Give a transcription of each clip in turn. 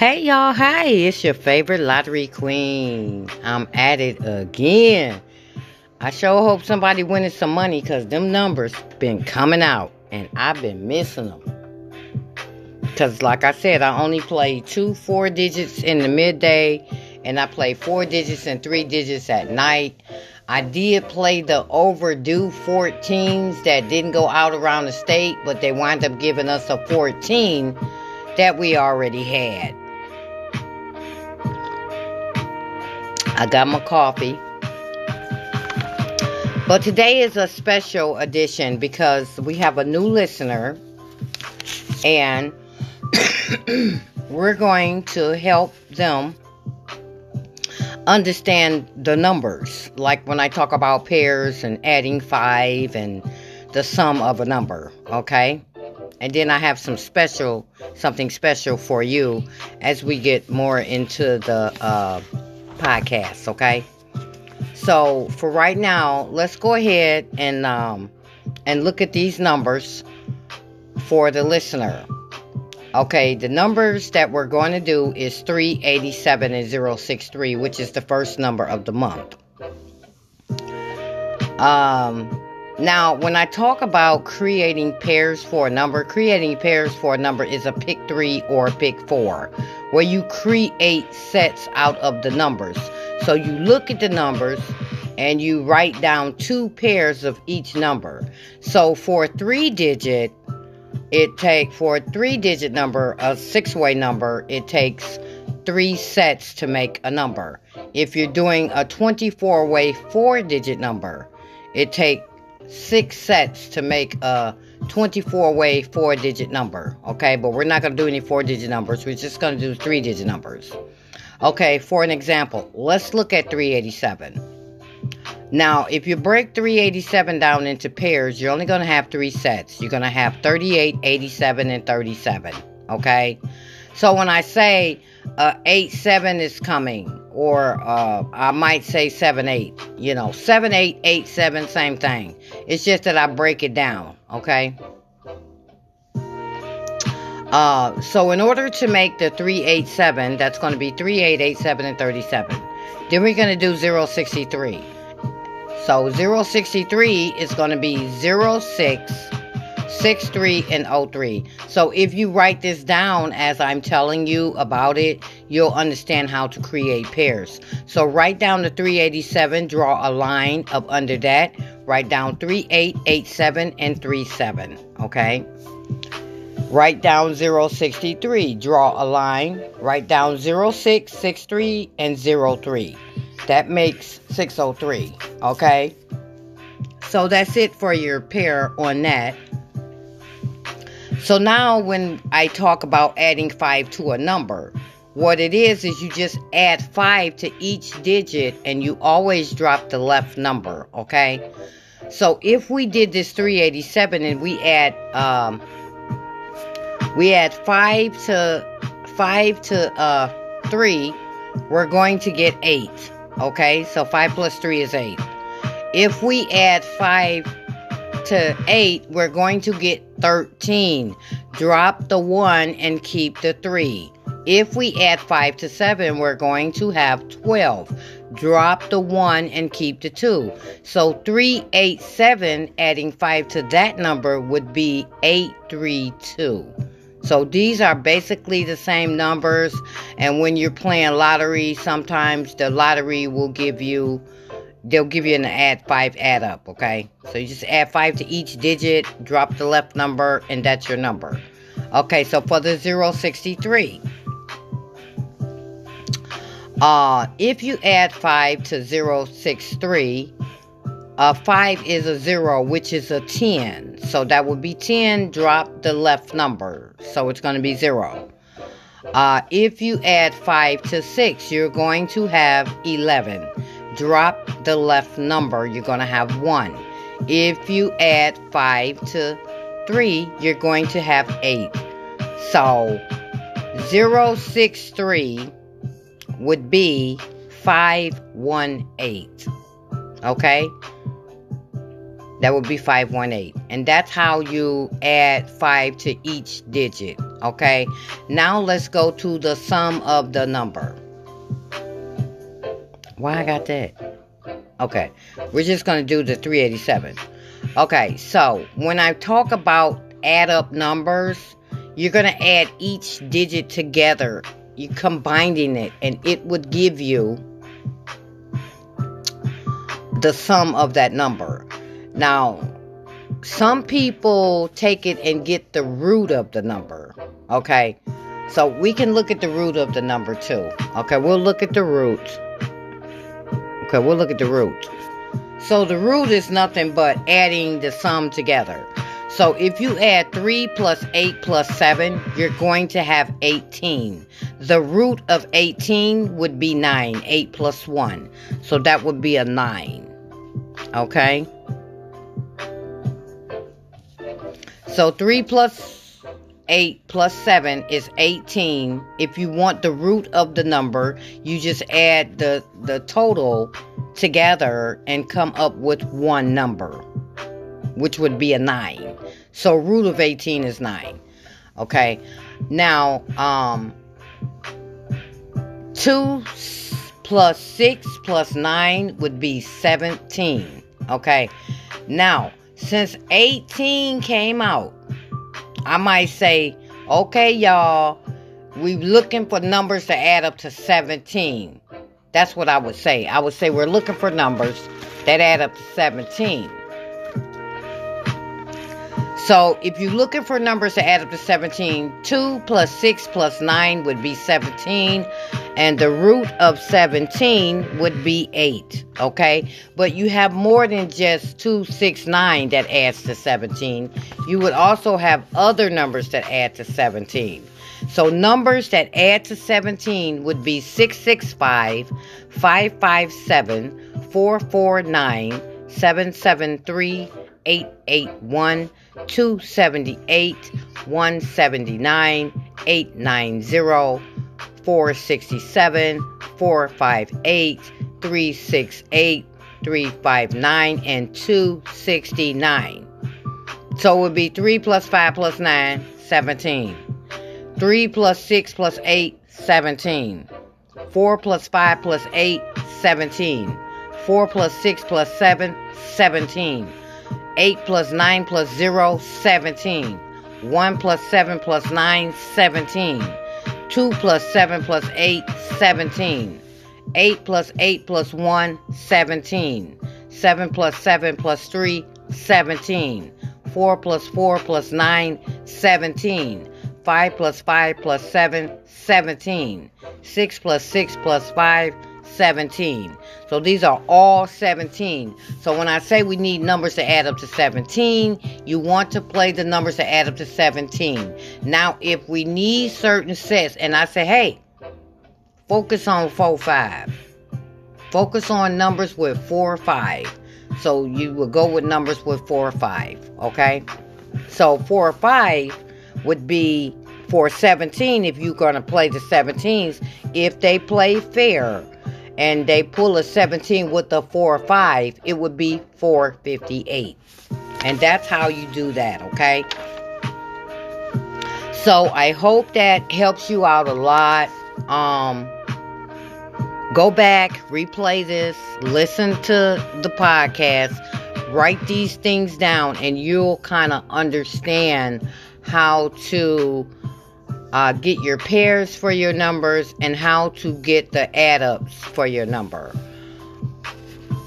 Hey y'all, hi, it's your favorite lottery queen. I'm at it again. I sure hope somebody winning some money because them numbers been coming out and I've been missing them. Because, like I said, I only play two four digits in the midday and I play four digits and three digits at night. I did play the overdue 14s that didn't go out around the state, but they wind up giving us a 14 that we already had. I got my coffee. But today is a special edition because we have a new listener and we're going to help them understand the numbers. Like when I talk about pairs and adding five and the sum of a number, okay? And then I have some special, something special for you as we get more into the uh, podcast, okay? So for right now, let's go ahead and um, and look at these numbers for the listener. Okay, the numbers that we're going to do is 387 and 063, which is the first number of the month. Um, now, when I talk about creating pairs for a number, creating pairs for a number is a pick three or a pick four, where you create sets out of the numbers. So you look at the numbers and you write down two pairs of each number. So for a three digit, it take for a three digit number, a six way number, it takes three sets to make a number. If you're doing a 24 way four digit number, it takes six sets to make a 24 way four digit number. Okay, but we're not going to do any four digit numbers. We're just going to do three digit numbers. Okay, for an example, let's look at 387. Now, if you break 387 down into pairs, you're only going to have three sets. You're going to have 38, 87, and 37. Okay? So when I say uh, 8 7 is coming, or uh, I might say 7 8, you know, 7 8, 8 7, same thing. It's just that I break it down. Okay? Uh, so in order to make the 387, that's going to be 3887 and 37. Then we're going to do 063. So 063 is going to be 06, 63, and 03. So if you write this down as I'm telling you about it, you'll understand how to create pairs. So write down the 387, draw a line up under that. Write down 3887 and 37. Okay? Write down 063. Draw a line. Write down 0663 and 03. That makes 603. Okay? So that's it for your pair on that. So now when I talk about adding 5 to a number, what it is is you just add 5 to each digit and you always drop the left number, okay? So if we did this 387 and we add um, we add 5 to 5 to uh 3, we're going to get 8. Okay? So 5 plus 3 is 8. If we add 5 to 8, we're going to get 13. Drop the 1 and keep the 3. If we add 5 to 7, we're going to have 12. Drop the 1 and keep the 2. So 387, adding 5 to that number would be 832. So these are basically the same numbers. And when you're playing lottery, sometimes the lottery will give you, they'll give you an add five add up, okay? So you just add five to each digit, drop the left number, and that's your number. Okay, so for the 063, uh, if you add 5 to 063, uh, 5 is a 0, which is a 10. So that would be 10, drop the left number. So it's going to be 0. Uh, if you add 5 to 6, you're going to have 11. Drop the left number, you're going to have 1. If you add 5 to 3, you're going to have 8. So 063 would be 518. Okay? That would be 518. And that's how you add 5 to each digit. Okay, now let's go to the sum of the number. Why I got that? Okay, we're just going to do the 387. Okay, so when I talk about add up numbers, you're going to add each digit together. You're combining it, and it would give you the sum of that number. Now, some people take it and get the root of the number. Okay, so we can look at the root of the number too. Okay, we'll look at the root. Okay, we'll look at the root. So the root is nothing but adding the sum together. So if you add 3 plus 8 plus 7, you're going to have 18. The root of 18 would be 9, 8 plus 1. So that would be a 9. Okay? So 3 plus 8 plus 7 is 18. If you want the root of the number, you just add the, the total together and come up with one number, which would be a 9. So root of 18 is 9. Okay. Now, um 2 plus 6 plus 9 would be 17. Okay. Now, since 18 came out, I might say, okay, y'all, we're looking for numbers to add up to 17. That's what I would say. I would say we're looking for numbers that add up to 17. So if you're looking for numbers to add up to 17, 2 plus 6 plus 9 would be 17. And the root of 17 would be 8. Okay? But you have more than just 2, 6, 9 that adds to 17. You would also have other numbers that add to 17. So numbers that add to 17 would be 665, 557, 449, 773, 881, 278, 179, 890, 467, 458, 368, 359, and 269. So it would be 3 plus 5 plus 9, 17. 3 plus 6 plus 8, 17. 4 plus 5 plus 8, 17. 4 plus 6 plus 7, 17. 8 plus 9 plus 0, 17. 1 plus 7 plus 9, 17. 2 plus 7 plus 8, 17. 8 plus 8 plus 1, 17. 7 plus 7 plus 3, 17. 4 plus 4 plus 9, 17. 5 plus 5 plus 7, 17. 6 plus 6 plus 5, 17. So these are all 17. So when I say we need numbers to add up to 17, you want to play the numbers to add up to 17. Now, if we need certain sets, and I say, hey, focus on 4, 5. Focus on numbers with 4 or 5. So you will go with numbers with 4 or 5. Okay? So 4 or 5 would be for 17 if you're going to play the 17s. If they play fair and they pull a 17 with a 4 or 5, it would be 458. And that's how you do that, okay? So I hope that helps you out a lot. Um go back, replay this, listen to the podcast, write these things down and you'll kind of understand how to uh, get your pairs for your numbers and how to get the add ups for your number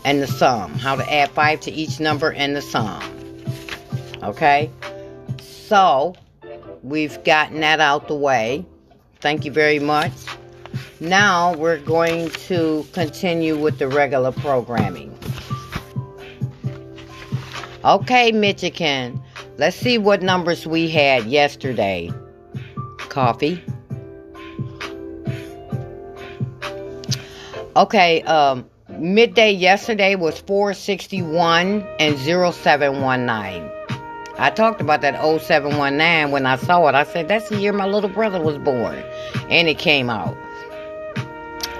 and the sum. How to add five to each number and the sum. Okay? So, we've gotten that out the way. Thank you very much. Now we're going to continue with the regular programming. Okay, Michigan. Let's see what numbers we had yesterday. Coffee. Okay, um, midday yesterday was 461 and 0719. I talked about that 0719 when I saw it. I said, that's the year my little brother was born. And it came out.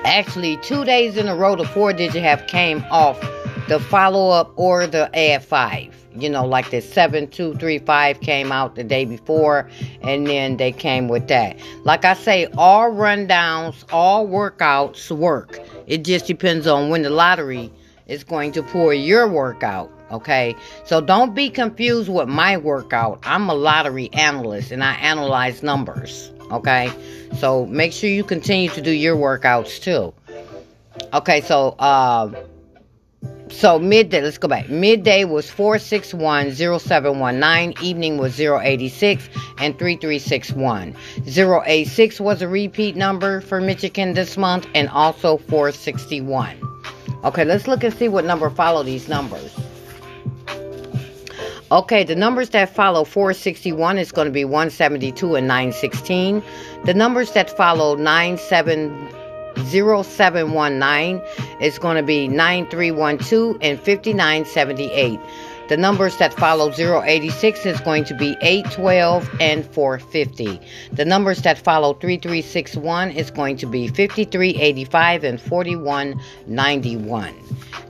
Actually, two days in a row, the four digit have came off the follow up or the add five. You know, like the 7235 came out the day before, and then they came with that. Like I say, all rundowns, all workouts work. It just depends on when the lottery is going to pour your workout. Okay, so don't be confused with my workout. I'm a lottery analyst and I analyze numbers. Okay, so make sure you continue to do your workouts too. Okay, so uh, so midday, let's go back. Midday was 4610719, evening was 086 and 3361. 086 was a repeat number for Michigan this month and also 461. Okay, let's look and see what number follow these numbers. Okay, the numbers that follow 461 is going to be 172 and 916. The numbers that follow 970719 is going to be 9312 and 5978. The numbers that follow 086 is going to be 812 and 450. The numbers that follow 3361 is going to be 5385 and 4191.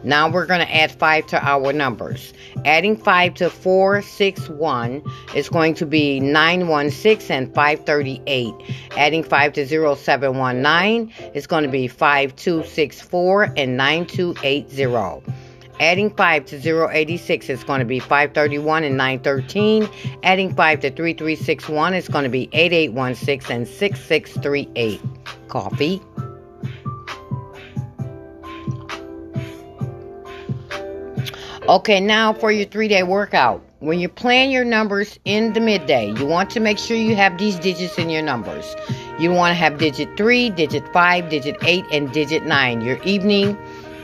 Now we're going to add 5 to our numbers. Adding 5 to 461 is going to be 916 and 538. Adding 5 to 0719 is going to be 5264 and 9280. Adding 5 to 086 is going to be 531 and 913. Adding 5 to 3361 is going to be 8816 and 6638. Coffee. Okay, now for your three day workout. When you plan your numbers in the midday, you want to make sure you have these digits in your numbers. You want to have digit 3, digit 5, digit 8, and digit 9. Your evening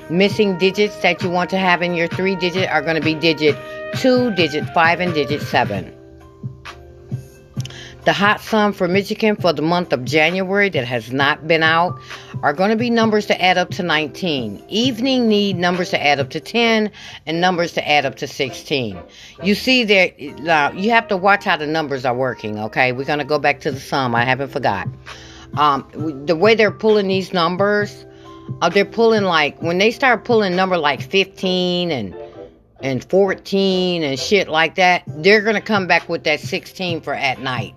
missing digits that you want to have in your three digit are going to be digit 2, digit 5, and digit 7. The hot sum for Michigan for the month of January that has not been out are going to be numbers to add up to 19. Evening need numbers to add up to 10 and numbers to add up to 16. You see there, now you have to watch how the numbers are working, okay? We're going to go back to the sum. I haven't forgot. Um, the way they're pulling these numbers, uh, they're pulling like, when they start pulling number like 15 and and 14 and shit like that, they're to come back with that 16 for at night.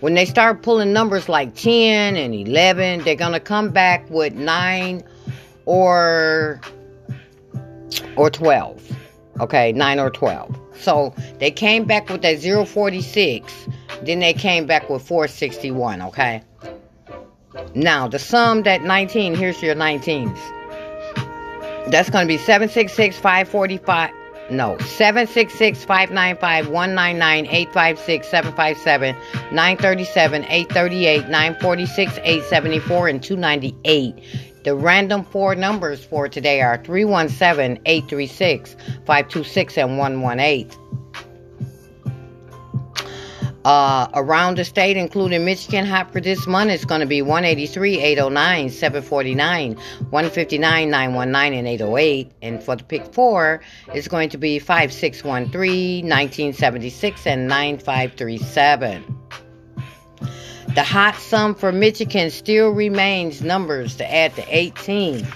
When they start pulling numbers like 10 and 11, they're to come back with 9 or or 12. Okay, 9 or 12. So, they came back with that 046, then they came back with 461, okay? Now, the sum that 19, here's your 19s. That's going to be 766 545 no, 766 595 199 856 757 937 838 946 874 and 298. The random four numbers for today are 317 836 526 and 118. Uh, around the state, including Michigan, hot for this month is going to be 183, 809, 749, 159, 919, and 808. And for the pick four, it's going to be 5613, 1976, and 9537. The hot sum for Michigan still remains numbers to add to 18.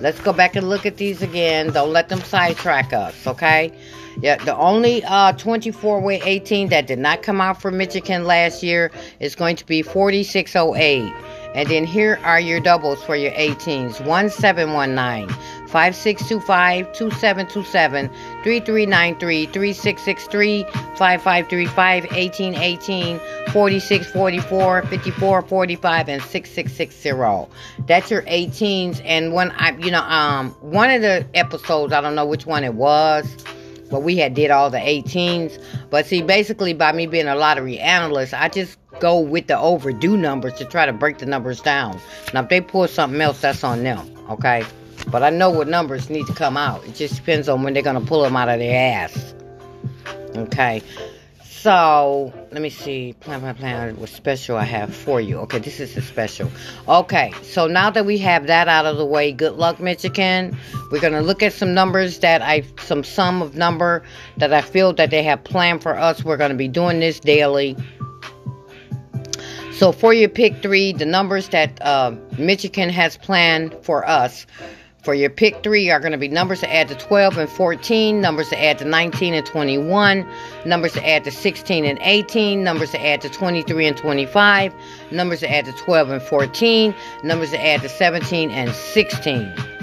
Let's go back and look at these again. Don't let them sidetrack us, okay? Yeah, the only uh, 24 way 18 that did not come out for Michigan last year is going to be 4608. And then here are your doubles for your 18s 1719, 5625, 2727, 3393, 3663, 5535, 1818, 4644, 5445, and 6660. That's your 18s. And when I, you know, um, one of the episodes, I don't know which one it was but we had did all the 18s. But see, basically by me being a lottery analyst, I just go with the overdue numbers to try to break the numbers down. Now, if they pull something else, that's on them, okay? But I know what numbers need to come out. It just depends on when they're going to pull them out of their ass. Okay. So, let me see. Plan, plan, plan. What special I have for you. Okay, this is a special. Okay, so now that we have that out of the way, good luck, Michigan. We're going to look at some numbers that I, some sum of number that I feel that they have planned for us. We're going to be doing this daily. So for your pick three, the numbers that uh, Michigan has planned for us for your pick three are going to be numbers to add to 12 and 14, numbers to add to 19 and 21, numbers to add to 16 and 18, numbers to add to 23 and 25, numbers to add to 12 and 14, numbers to add to 17 and 16.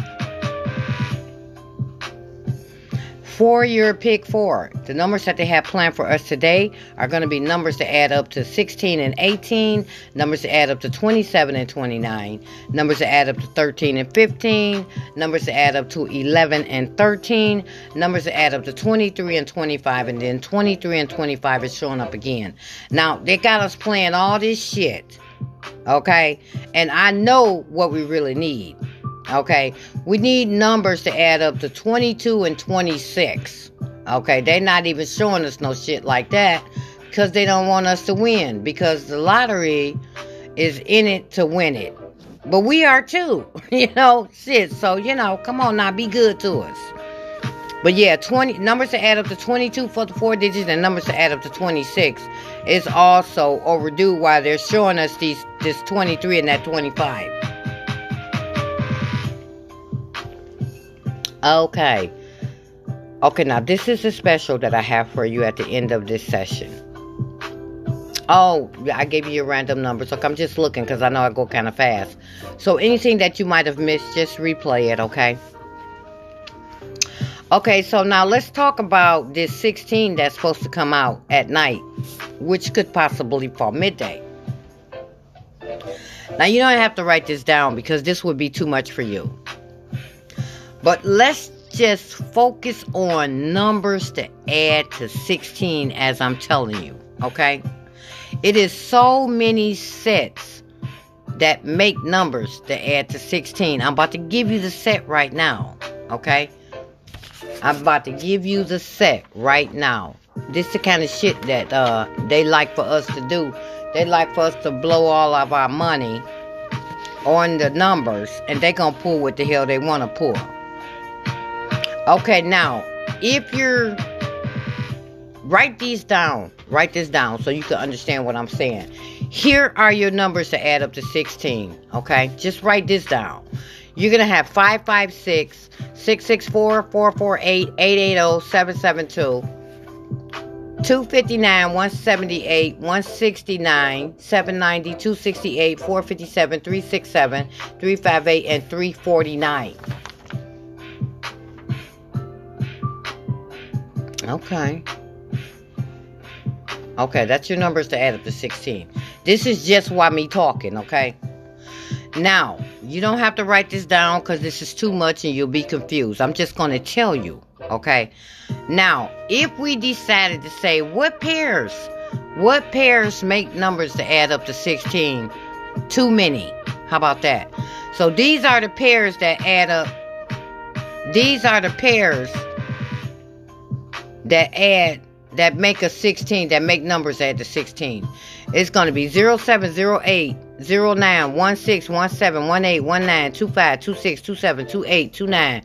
For your pick four. The numbers that they have planned for us today are going to be numbers to add up to 16 and 18, numbers to add up to 27 and 29, numbers to add up to 13 and 15, numbers to add up to 11 and 13, numbers to add up to 23 and 25, and then 23 and 25 is showing up again. Now, they got us playing all this shit, okay? And I know what we really need. Okay, we need numbers to add up to 22 and 26. Okay, they're not even showing us no shit like that because they don't want us to win because the lottery is in it to win it. But we are too, you know, shit. So, you know, come on now, be good to us. But yeah, 20 numbers to add up to 22 for the four digits and numbers to add up to 26 is also overdue while they're showing us these this 23 and that 25. Okay. Okay, now this is a special that I have for you at the end of this session. Oh, I gave you your random numbers. Look, I'm just looking because I know I go kind of fast. So anything that you might have missed, just replay it, okay? Okay, so now let's talk about this 16 that's supposed to come out at night, which could possibly fall midday. Now, you don't have to write this down because this would be too much for you. But let's just focus on numbers to add to 16 as I'm telling you, okay? It is so many sets that make numbers to add to 16. I'm about to give you the set right now, okay? I'm about to give you the set right now. This is the kind of shit that uh, they like for us to do. They like for us to blow all of our money on the numbers, and they gonna pull what the hell they want to pull. Okay, now, if you're write these down, write this down so you can understand what I'm saying. Here are your numbers to add up to 16. Okay, just write this down. You're gonna have 556 664 448 880 772. 259, 178, 169, 790, 268, 457, 367, 358, and 349. Okay. Okay, that's your numbers to add up to 16. This is just why me talking, okay? Now, you don't have to write this down because this is too much and you'll be confused. I'm just going to tell you, okay? Now, if we decided to say what pairs, what pairs make numbers to add up to 16? Too many. How about that? So these are the pairs that add up. These are the pairs that add that make a 16 that make numbers add to 16 it's going to be 0708 09 16 17 18 19 25 26 27 28 29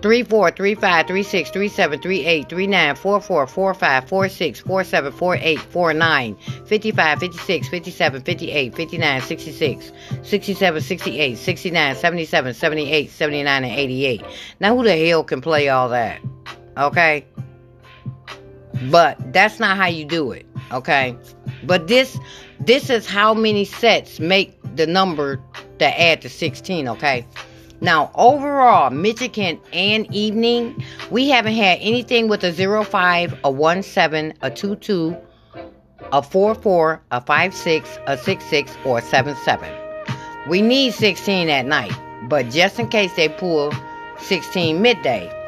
34 35 36 37 38 39 44 45 46 47 48 49 55 56 57 58 59 66 67 68 69 77 78 79 and 88 now who the hell can play all that? Okay but that's not how you do it okay? But this this is how many sets make the number that add to 16 okay? Now overall michigan and evening we haven't had anything with a 05 a 17 a 22 a 44 a 56 a 66 or a 77 we need 16 at night but just in case they pull 16 midday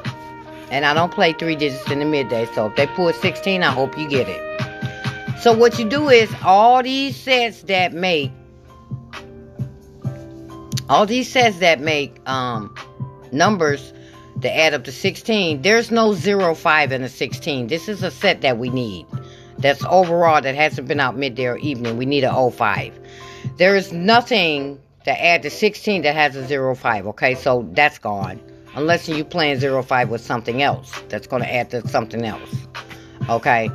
and I don't play three digits in the midday. So if they pull 16, I hope you get it. So what you do is all these sets that make all these sets that make um numbers to add up to 16, there's no 0, 5 in a 16. This is a set that we need. That's overall that hasn't been out midday or evening. We need a 05. There is nothing to add to 16 that has a 0, 5. Okay, so that's gone unless you playing 05 with something else that's going to add to something else. Okay,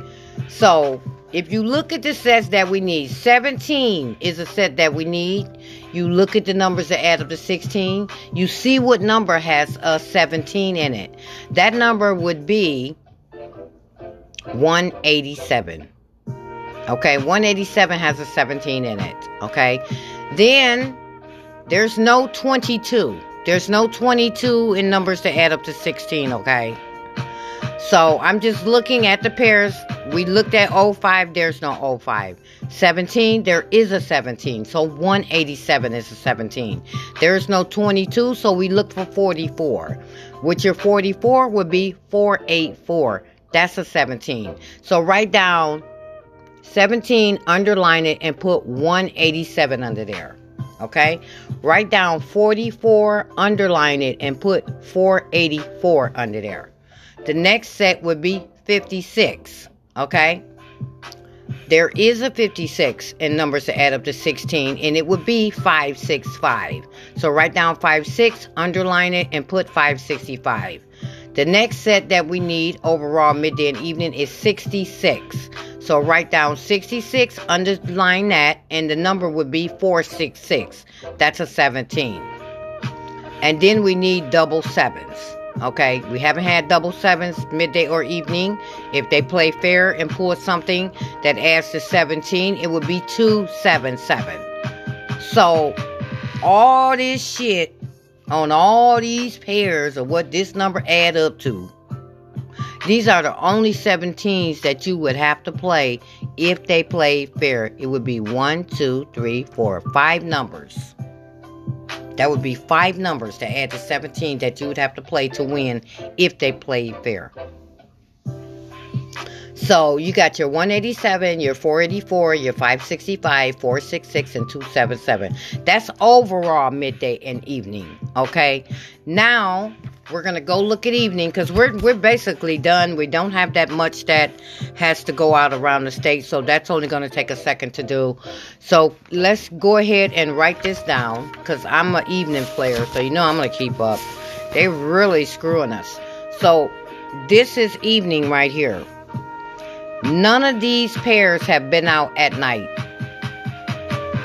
so if you look at the sets that we need, 17 is a set that we need. You look at the numbers that add up to 16. You see what number has a 17 in it. That number would be 187. Okay, 187 has a 17 in it. Okay, then there's no 22. There's no 22 in numbers to add up to 16. Okay, so I'm just looking at the pairs. We looked at 05, there's no 05. 17, there is a 17. So 187 is a 17. There is no 22, so we look for 44. Which your 44 would be 484. That's a 17. So write down 17, underline it, and put 187 under there. Okay? Write down 44, underline it, and put 484 under there. The next set would be 56. Okay? There is a 56 in numbers to add up to 16, and it would be 565. So write down 56, underline it, and put 565. The next set that we need overall midday and evening is 66. So write down 66, underline that, and the number would be 466. That's a 17. And then we need double sevens. Okay, we haven't had double sevens midday or evening. If they play fair and pull something that adds to 17, it would be 277. So, all this shit on all these pairs of what this number add up to these are the only 17s that you would have to play if they play fair. It would be one, two, three, four, five numbers. That would be five numbers to add to 17 that you would have to play to win if they played fair. So you got your 187, your 484, your 565, 466, and 277. That's overall midday and evening. Okay. Now we're gonna go look at evening because we're we're basically done. We don't have that much that has to go out around the state, so that's only gonna take a second to do. So let's go ahead and write this down because I'm an evening player, so you know I'm gonna keep up. They're really screwing us. So this is evening right here. None of these pairs have been out at night.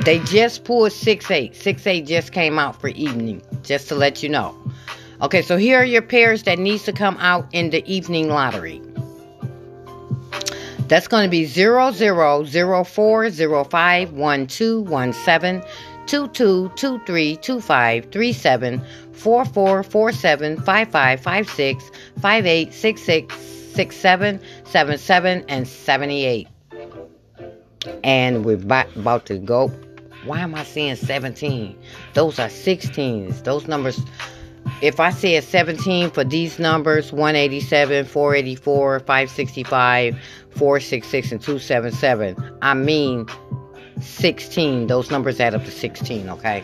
They just pulled 6-8. 6-8 just came out for evening, just to let you know. Okay, so here are your pairs that needs to come out in the evening lottery. That's going to be 00, 04, 05, 12, 17, 22, 23, 25, 37, 44, 47, 55, 56, 58, 66, 67, 77, and 78. And we're about to go. Why am I seeing 17? Those are 16s. Those numbers if I say a 17 for these numbers 187, 484, 565, 466, and 277, I mean 16. Those numbers add up to 16, okay?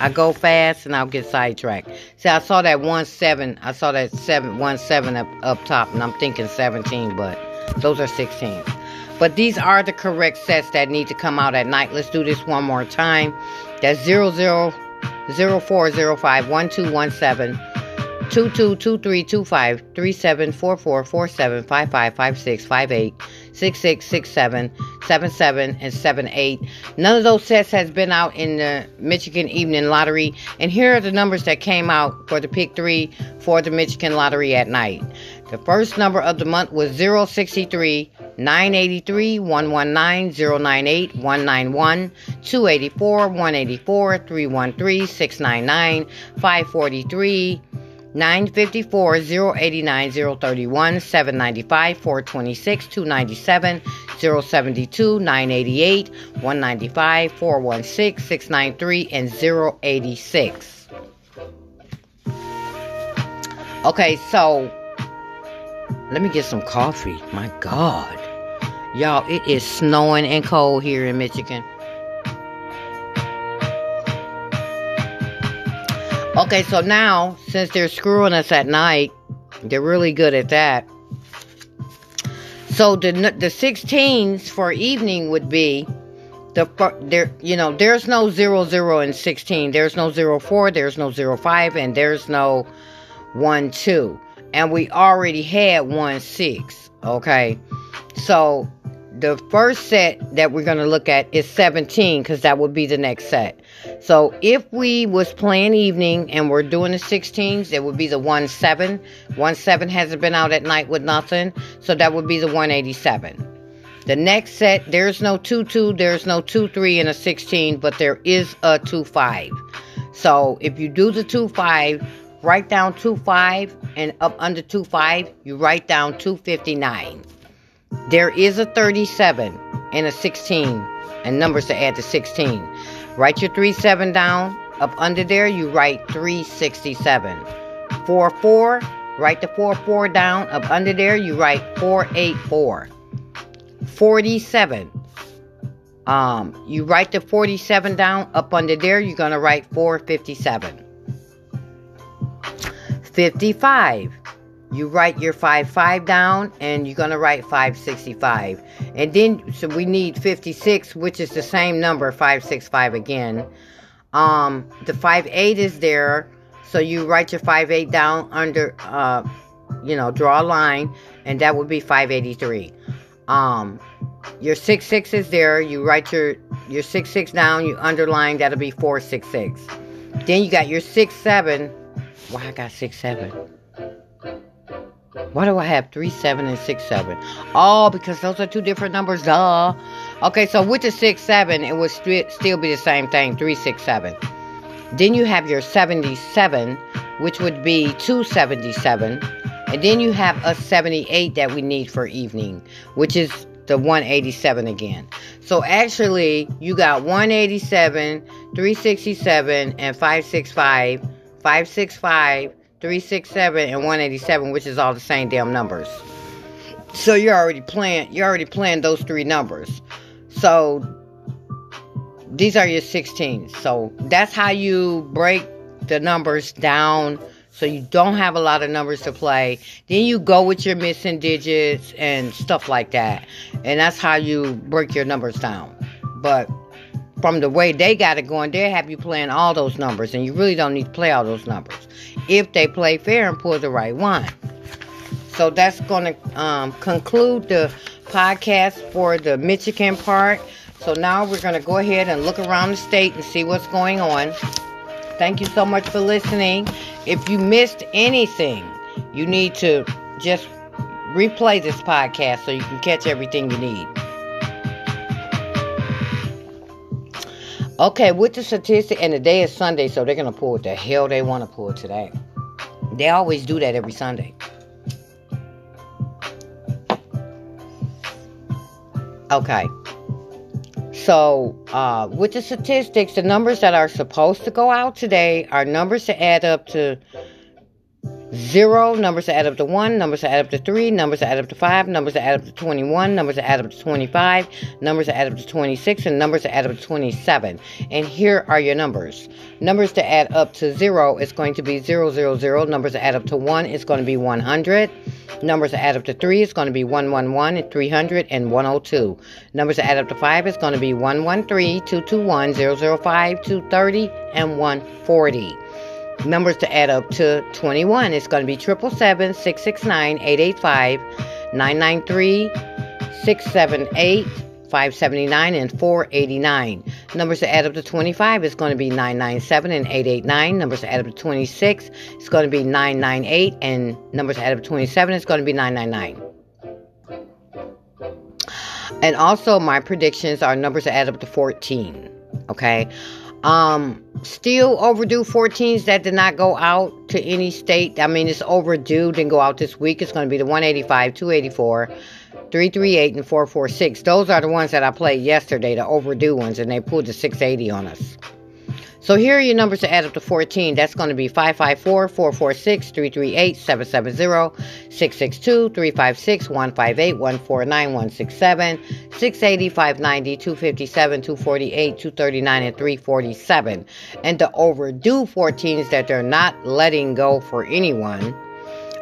I go fast and I'll get sidetracked. See, I saw that 1 7, I saw that 7 1 7 up, up top, and I'm thinking 17, but those are 16. But these are the correct sets that need to come out at night. Let's do this one more time. That's 00. 0 0405 1217 222325 3744 47 55 56 58 66 67 77 and 78 none of those sets has been out in the michigan evening lottery and here are the numbers that came out for the pick three for the michigan lottery at night. The first number of the month was 063 983 119 098 191 284 184 313 699 543 954 089 031 795 426 297 072 988 195 416 693 and 086 okay so let me get some coffee. My God. Y'all, it is snowing and cold here in Michigan. Okay, so now, since they're screwing us at night, they're really good at that. So the the 16s for evening would be the there you know there's no 00 0 and 16 there's no 04 there's no 05 and there's no 1 2 and we already had one six. Okay, so the first set that we're going to look at is 17 because that would be the next set. So if we was playing evening and we're doing the 16s, it would be the 1 7. 1 7 hasn't been out at night with nothing, so that would be the 187. The next set, there's no 2 2, there's no 2 3 in a 16, but there is a 2 5. So if you do the 2 5, write down 2 5, and up under 2 5, you write down 259. There is a 37 and a 16, and numbers to add to 16. Write your 3 7 down. Up under there, you write 367. 4 4, write the 4 4 down. Up under there, you write 484. 47. Um, you write the 47 down. Up under there, you're going to write 457. 55 you write your 5 5 down and you're going to write 565 and then so we need 56 which is the same number 565 again. Um the 5 8 is there so you write your 5 8 down under uh you know draw a line and that would be 583 um your 6 6 is there you write your your 6 6 down you underline that'll be 466 then you got your 6 7 why I got 6 7 why do I have 3, 7, and 6, 7? Oh, because those are two different numbers, duh. Okay, so with the 6, 7, it would st still be the same thing, three, six, seven. Then you have your 77, which would be 277. And then you have a 78 that we need for evening, which is the 187 again. So actually, you got 187, 367, and 565, 565, 367 and 187, which is all the same damn numbers. So you're already playing you're already playing those three numbers. So these are your 16s. So that's how you break the numbers down so you don't have a lot of numbers to play. Then you go with your missing digits and stuff like that. And that's how you break your numbers down. But from the way they got it going, they have you playing all those numbers, and you really don't need to play all those numbers if they play fair and pull the right one. So that's going to um, conclude the podcast for the Michigan part. So now we're going to go ahead and look around the state and see what's going on. Thank you so much for listening. If you missed anything, you need to just replay this podcast so you can catch everything you need. Okay, with the statistic, and the day is Sunday, so they're going to pull what the hell they want to pull today. They always do that every Sunday. Okay. So, uh, with the statistics, the numbers that are supposed to go out today are numbers to add up to zero, numbers that add up to one, numbers that add up to three, numbers that add up to five, numbers that add up to 21, numbers that add up to 25, numbers that add up to 26, and numbers that add up to 27. And here are your numbers. Numbers to add up to zero is going to be 000. Numbers that add up to one is going to be 100. Numbers that add up to three is going to be 111 and 300 and 102. Numbers that add up to five is going to be 113, 221, 005, 230, and 140 numbers to add up to 21. It's going to be 777 669 885 993 678 579 and 489. Numbers to add up to 25 is going to be 997 and 889. Numbers to add up to 26 is going to be 998 and numbers to add up to 27 is going to be 999. And also my predictions are numbers to add up to 14. Okay? Um, still overdue 14s that did not go out to any state. I mean, it's overdue, didn't go out this week. It's going to be the 185, 284, 338, and 446. Those are the ones that I played yesterday, the overdue ones, and they pulled the 680 on us. So here are your numbers to add up to 14. That's going to be 554 446 338 770 662 356 158 149 167 680 590 257 248 239 and 347. And the overdue 14s that they're not letting go for anyone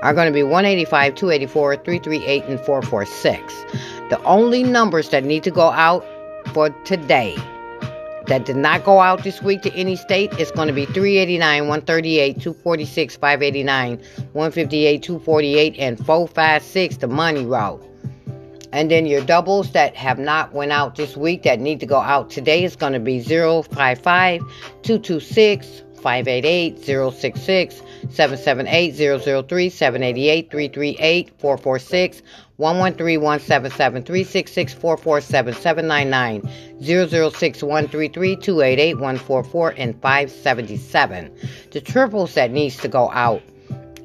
are going to be 185, 284, 338, and 446. The only numbers that need to go out for today that did not go out this week to any state It's going to be 389, 138, 246, 589, 158, 248, and 456, the money route. And then your doubles that have not went out this week that need to go out today is going to be 055 226 588 066 778 003 788 338 446 113 177 366 447 799 006 133 288 144 and 577. The triples that needs to go out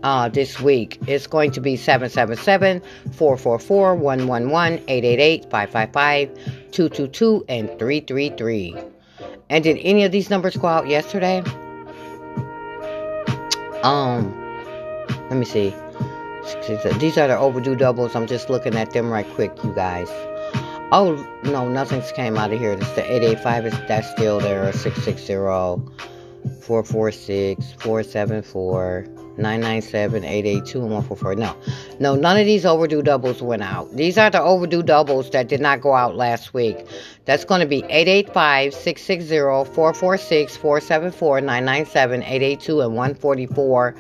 uh, this week. is going to be 777 444 111 888 555 222 and 333. And did any of these numbers go out yesterday? Um, let me see. These are the overdue doubles. I'm just looking at them right quick, you guys. Oh, no, nothing's came out of here. It's the 885 is that's still there. 660 446 474 997 882 and 144. No, no, none of these overdue doubles went out. These are the overdue doubles that did not go out last week. That's going to be 885 660 446 474 997 882 and 144.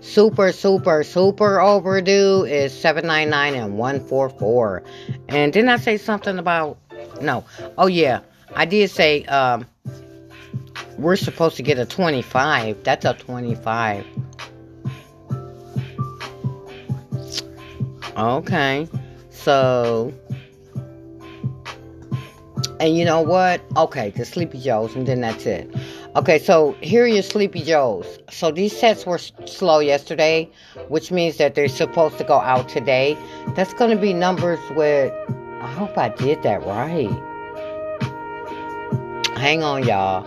Super, super, super overdue is 799 and 144. And didn't I say something about. No. Oh, yeah. I did say um, we're supposed to get a 25. That's a 25. Okay. So, and you know what? Okay, the Sleepy Joes, and then that's it. Okay, so here are your Sleepy Joes. So these sets were slow yesterday, which means that they're supposed to go out today. That's going to be numbers with. I hope I did that right. Hang on, y'all.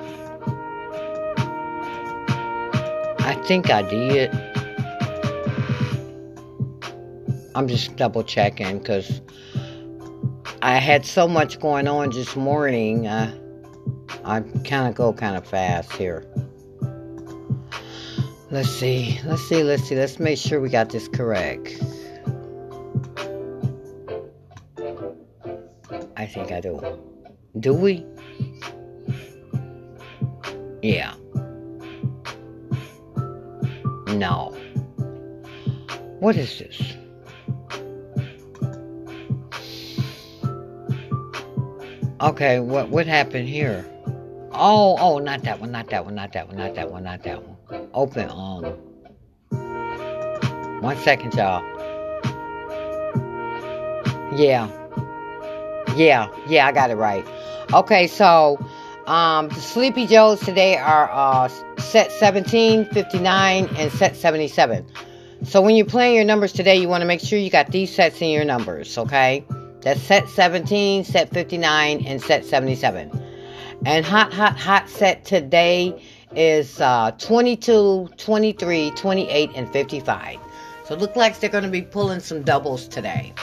I think I did. I'm just double checking because I had so much going on this morning. Uh, I kind of go kind of fast here. Let's see. Let's see. Let's see. Let's make sure we got this correct. I think I do. Do we? Yeah. No. What is this? Okay, what what happened here? Oh, oh, not that one, not that one, not that one, not that one, not that one. Open on. One second, y'all. Yeah. Yeah, yeah, I got it right. Okay, so um the Sleepy Joes today are uh set 17, 59, and set 77. So when you're playing your numbers today, you want to make sure you got these sets in your numbers, okay? That's set 17, set 59, and set 77. And hot, hot, hot set today is uh, 22, 23, 28, and 55. So it looks like they're going to be pulling some doubles today.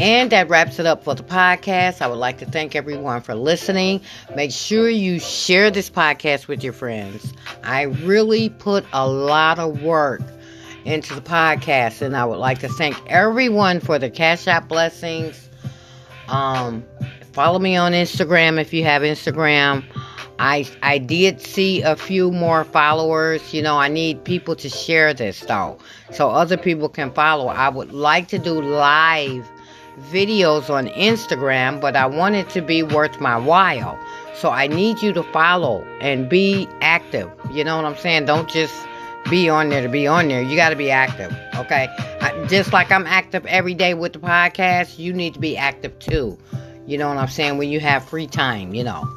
And that wraps it up for the podcast. I would like to thank everyone for listening. Make sure you share this podcast with your friends. I really put a lot of work into the podcast. And I would like to thank everyone for the Cash App blessings. Um, follow me on Instagram if you have Instagram. I I did see a few more followers. You know, I need people to share this though, so other people can follow. I would like to do live videos on Instagram, but I want it to be worth my while. So I need you to follow and be active. You know what I'm saying? Don't just be on there to be on there. You got to be active, okay? I, just like I'm active every day with the podcast, you need to be active too. You know what I'm saying? When you have free time, you know.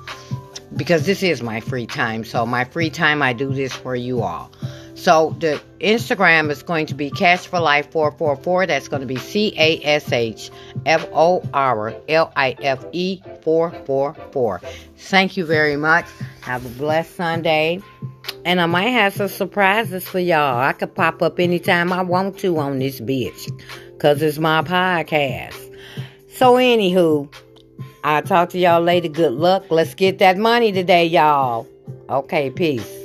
Because this is my free time. So, my free time, I do this for you all. So, the Instagram is going to be Cash for Life 444. That's going to be C A S H F O R L I F E 444. Thank you very much. Have a blessed Sunday. And I might have some surprises for y'all. I could pop up anytime I want to on this bitch. Because it's my podcast. So, anywho, I'll talk to y'all later. Good luck. Let's get that money today, y'all. Okay, peace.